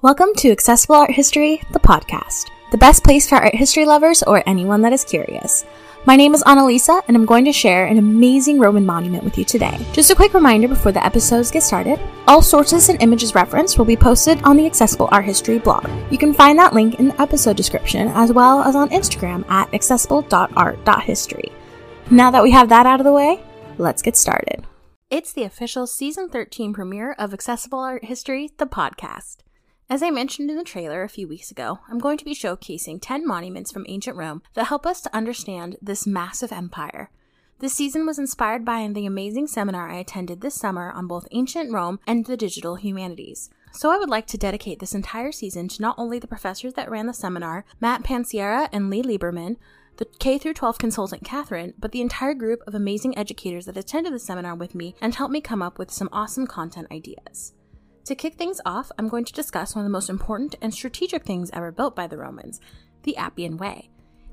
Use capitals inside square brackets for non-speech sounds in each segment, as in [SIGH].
Welcome to Accessible Art History, the podcast, the best place for art history lovers or anyone that is curious. My name is Annalisa, and I'm going to share an amazing Roman monument with you today. Just a quick reminder before the episodes get started all sources and images referenced will be posted on the Accessible Art History blog. You can find that link in the episode description as well as on Instagram at accessible.art.history. Now that we have that out of the way, let's get started. It's the official season 13 premiere of Accessible Art History, the podcast. As I mentioned in the trailer a few weeks ago, I'm going to be showcasing 10 monuments from ancient Rome that help us to understand this massive empire. This season was inspired by the amazing seminar I attended this summer on both ancient Rome and the digital humanities. So I would like to dedicate this entire season to not only the professors that ran the seminar, Matt Panciera and Lee Lieberman, the K 12 consultant Catherine, but the entire group of amazing educators that attended the seminar with me and helped me come up with some awesome content ideas. To kick things off, I'm going to discuss one of the most important and strategic things ever built by the Romans the Appian Way.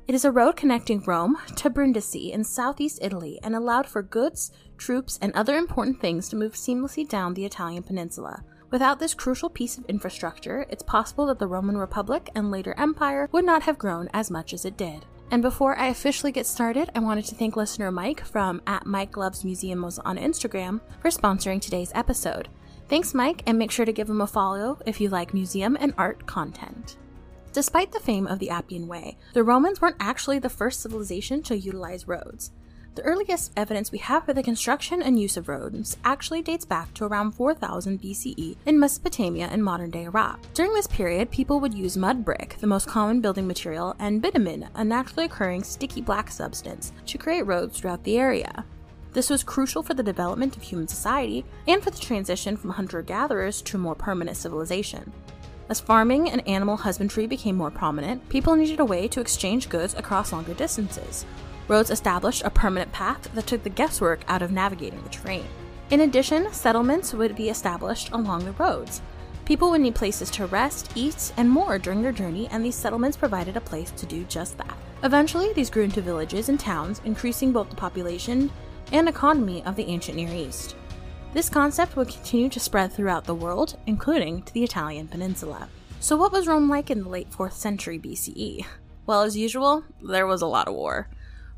It is a road connecting Rome to Brindisi in southeast Italy and allowed for goods, troops, and other important things to move seamlessly down the Italian peninsula. Without this crucial piece of infrastructure, it's possible that the Roman Republic and later Empire would not have grown as much as it did. And before I officially get started, I wanted to thank listener Mike from at Mike Loves Museums on Instagram for sponsoring today's episode. Thanks, Mike, and make sure to give him a follow if you like museum and art content. Despite the fame of the Appian Way, the Romans weren't actually the first civilization to utilize roads. The earliest evidence we have for the construction and use of roads actually dates back to around 4000 BCE in Mesopotamia and modern day Iraq. During this period, people would use mud brick, the most common building material, and bitumen, a naturally occurring sticky black substance, to create roads throughout the area. This was crucial for the development of human society and for the transition from hunter gatherers to a more permanent civilization. As farming and animal husbandry became more prominent, people needed a way to exchange goods across longer distances. Roads established a permanent path that took the guesswork out of navigating the terrain. In addition, settlements would be established along the roads. People would need places to rest, eat, and more during their journey, and these settlements provided a place to do just that. Eventually, these grew into villages and towns, increasing both the population and economy of the ancient Near East. This concept would continue to spread throughout the world, including to the Italian peninsula. So, what was Rome like in the late 4th century BCE? Well, as usual, there was a lot of war.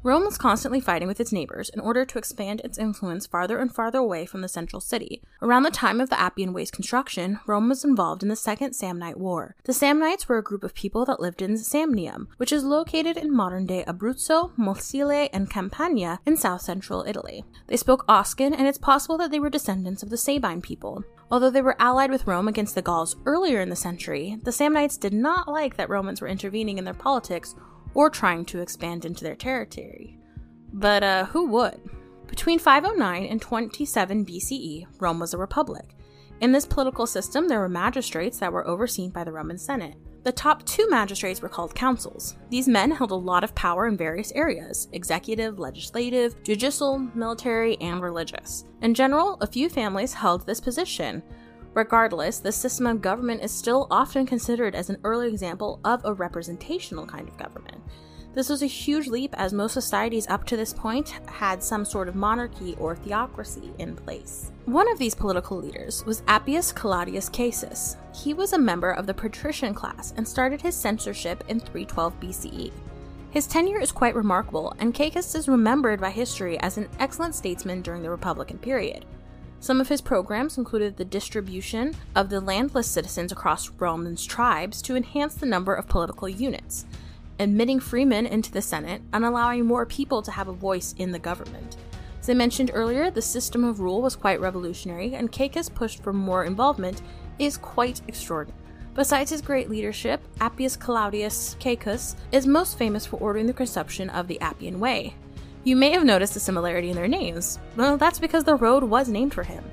Rome was constantly fighting with its neighbors in order to expand its influence farther and farther away from the central city. Around the time of the Appian Way's construction, Rome was involved in the Second Samnite War. The Samnites were a group of people that lived in Samnium, which is located in modern day Abruzzo, Molise, and Campania in south central Italy. They spoke Oscan, and it's possible that they were descendants of the Sabine people. Although they were allied with Rome against the Gauls earlier in the century, the Samnites did not like that Romans were intervening in their politics or trying to expand into their territory. But uh, who would? Between 509 and 27 BCE, Rome was a republic. In this political system, there were magistrates that were overseen by the Roman Senate. The top two magistrates were called consuls. These men held a lot of power in various areas executive, legislative, judicial, military, and religious. In general, a few families held this position, Regardless, the system of government is still often considered as an early example of a representational kind of government. This was a huge leap as most societies up to this point had some sort of monarchy or theocracy in place. One of these political leaders was Appius Claudius Caecus. He was a member of the patrician class and started his censorship in 312 BCE. His tenure is quite remarkable, and Caecus is remembered by history as an excellent statesman during the Republican period. Some of his programs included the distribution of the landless citizens across Rome's tribes to enhance the number of political units, admitting freemen into the Senate, and allowing more people to have a voice in the government. As I mentioned earlier, the system of rule was quite revolutionary, and Caecus pushed for more involvement is quite extraordinary. Besides his great leadership, Appius Claudius Caecus is most famous for ordering the conception of the Appian Way, you may have noticed a similarity in their names. Well, that's because the road was named for him.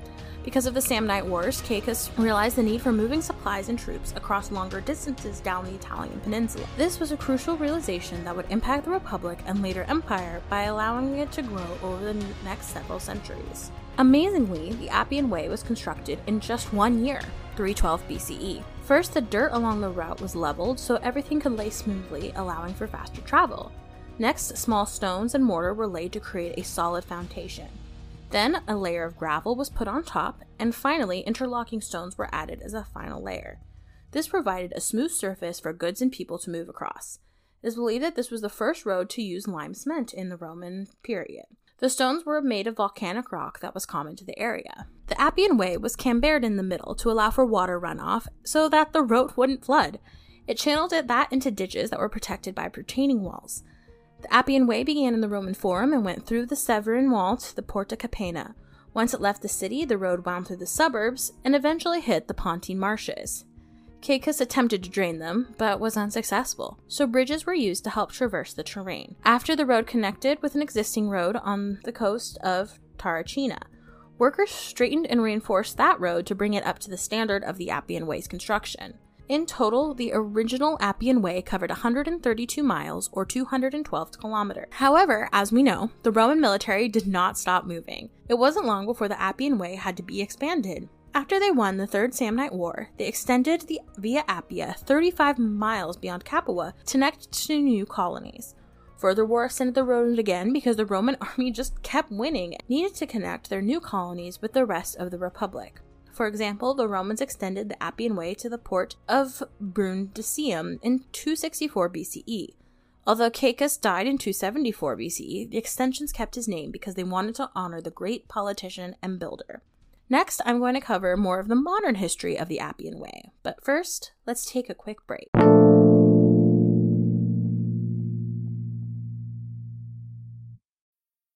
Because of the Samnite Wars, Caecus realized the need for moving supplies and troops across longer distances down the Italian peninsula. This was a crucial realization that would impact the Republic and later Empire by allowing it to grow over the next several centuries. Amazingly, the Appian Way was constructed in just one year, 312 BCE. First, the dirt along the route was leveled so everything could lay smoothly, allowing for faster travel. Next, small stones and mortar were laid to create a solid foundation. Then, a layer of gravel was put on top, and finally, interlocking stones were added as a final layer. This provided a smooth surface for goods and people to move across. It is believed that this was the first road to use lime cement in the Roman period. The stones were made of volcanic rock that was common to the area. The Appian Way was cambered in the middle to allow for water runoff so that the road wouldn't flood. It channeled it that into ditches that were protected by retaining walls. The Appian Way began in the Roman Forum and went through the Servian Wall to the Porta Capena. Once it left the city, the road wound through the suburbs and eventually hit the Pontine Marshes. Caecus attempted to drain them, but was unsuccessful, so bridges were used to help traverse the terrain. After the road connected with an existing road on the coast of Terracina, workers straightened and reinforced that road to bring it up to the standard of the Appian Way's construction. In total, the original Appian Way covered 132 miles or 212 kilometers. However, as we know, the Roman military did not stop moving. It wasn't long before the Appian Way had to be expanded. After they won the Third Samnite War, they extended the Via Appia 35 miles beyond Capua to connect to new colonies. Further war extended the road again because the Roman [LAUGHS] army just kept winning and needed to connect their new colonies with the rest of the Republic. For example, the Romans extended the Appian Way to the port of Brundisium in 264 BCE. Although Caecus died in 274 BCE, the extensions kept his name because they wanted to honor the great politician and builder. Next, I'm going to cover more of the modern history of the Appian Way. But first, let's take a quick break.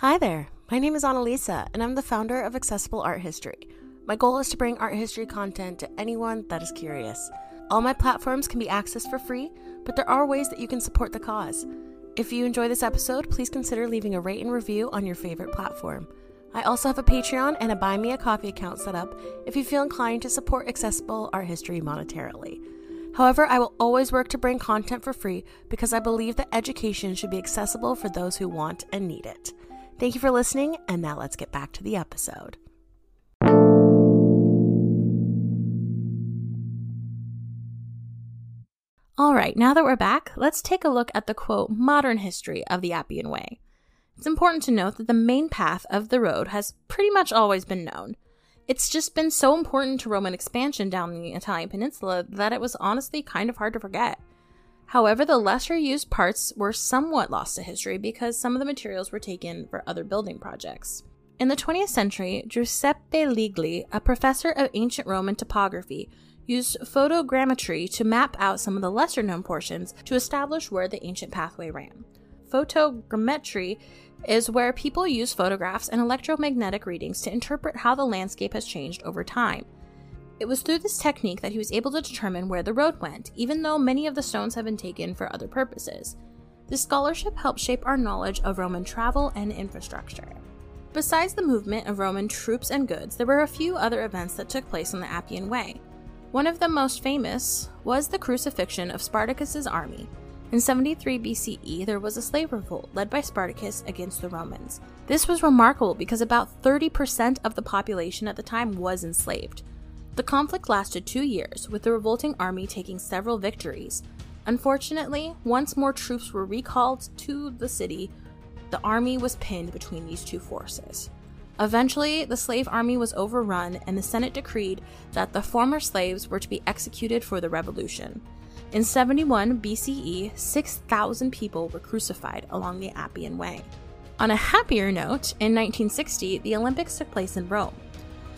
Hi there. My name is Annalisa, and I'm the founder of Accessible Art History. My goal is to bring art history content to anyone that is curious. All my platforms can be accessed for free, but there are ways that you can support the cause. If you enjoy this episode, please consider leaving a rate and review on your favorite platform. I also have a Patreon and a Buy Me a Coffee account set up if you feel inclined to support accessible art history monetarily. However, I will always work to bring content for free because I believe that education should be accessible for those who want and need it. Thank you for listening, and now let's get back to the episode. All right, now that we're back, let's take a look at the quote modern history of the Appian Way. It's important to note that the main path of the road has pretty much always been known. It's just been so important to Roman expansion down the Italian peninsula that it was honestly kind of hard to forget. However, the lesser used parts were somewhat lost to history because some of the materials were taken for other building projects. In the 20th century, Giuseppe Lugli, a professor of ancient Roman topography, used photogrammetry to map out some of the lesser known portions to establish where the ancient pathway ran. Photogrammetry is where people use photographs and electromagnetic readings to interpret how the landscape has changed over time. It was through this technique that he was able to determine where the road went, even though many of the stones have been taken for other purposes. This scholarship helped shape our knowledge of Roman travel and infrastructure. Besides the movement of Roman troops and goods, there were a few other events that took place on the Appian Way. One of the most famous was the crucifixion of Spartacus's army. In 73 BCE, there was a slave revolt led by Spartacus against the Romans. This was remarkable because about 30% of the population at the time was enslaved. The conflict lasted two years, with the revolting army taking several victories. Unfortunately, once more troops were recalled to the city, the army was pinned between these two forces. Eventually, the slave army was overrun, and the Senate decreed that the former slaves were to be executed for the revolution. In 71 BCE, 6,000 people were crucified along the Appian Way. On a happier note, in 1960, the Olympics took place in Rome.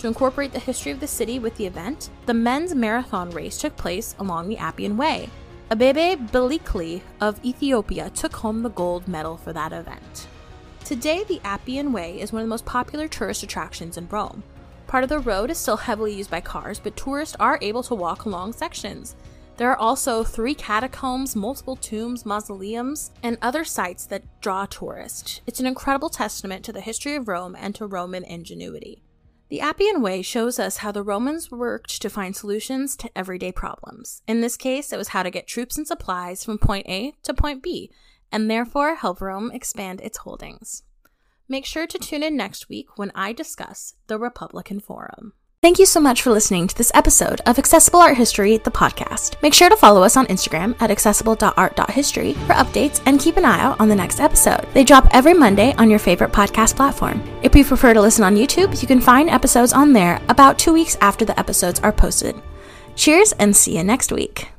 To incorporate the history of the city with the event, the men's marathon race took place along the Appian Way. Abebe Bikila of Ethiopia took home the gold medal for that event. Today, the Appian Way is one of the most popular tourist attractions in Rome. Part of the road is still heavily used by cars, but tourists are able to walk along sections. There are also three catacombs, multiple tombs, mausoleums, and other sites that draw tourists. It's an incredible testament to the history of Rome and to Roman ingenuity. The Appian Way shows us how the Romans worked to find solutions to everyday problems. In this case, it was how to get troops and supplies from point A to point B, and therefore help Rome expand its holdings. Make sure to tune in next week when I discuss the Republican Forum. Thank you so much for listening to this episode of Accessible Art History, the podcast. Make sure to follow us on Instagram at accessible.art.history for updates and keep an eye out on the next episode. They drop every Monday on your favorite podcast platform. If you prefer to listen on YouTube, you can find episodes on there about two weeks after the episodes are posted. Cheers and see you next week.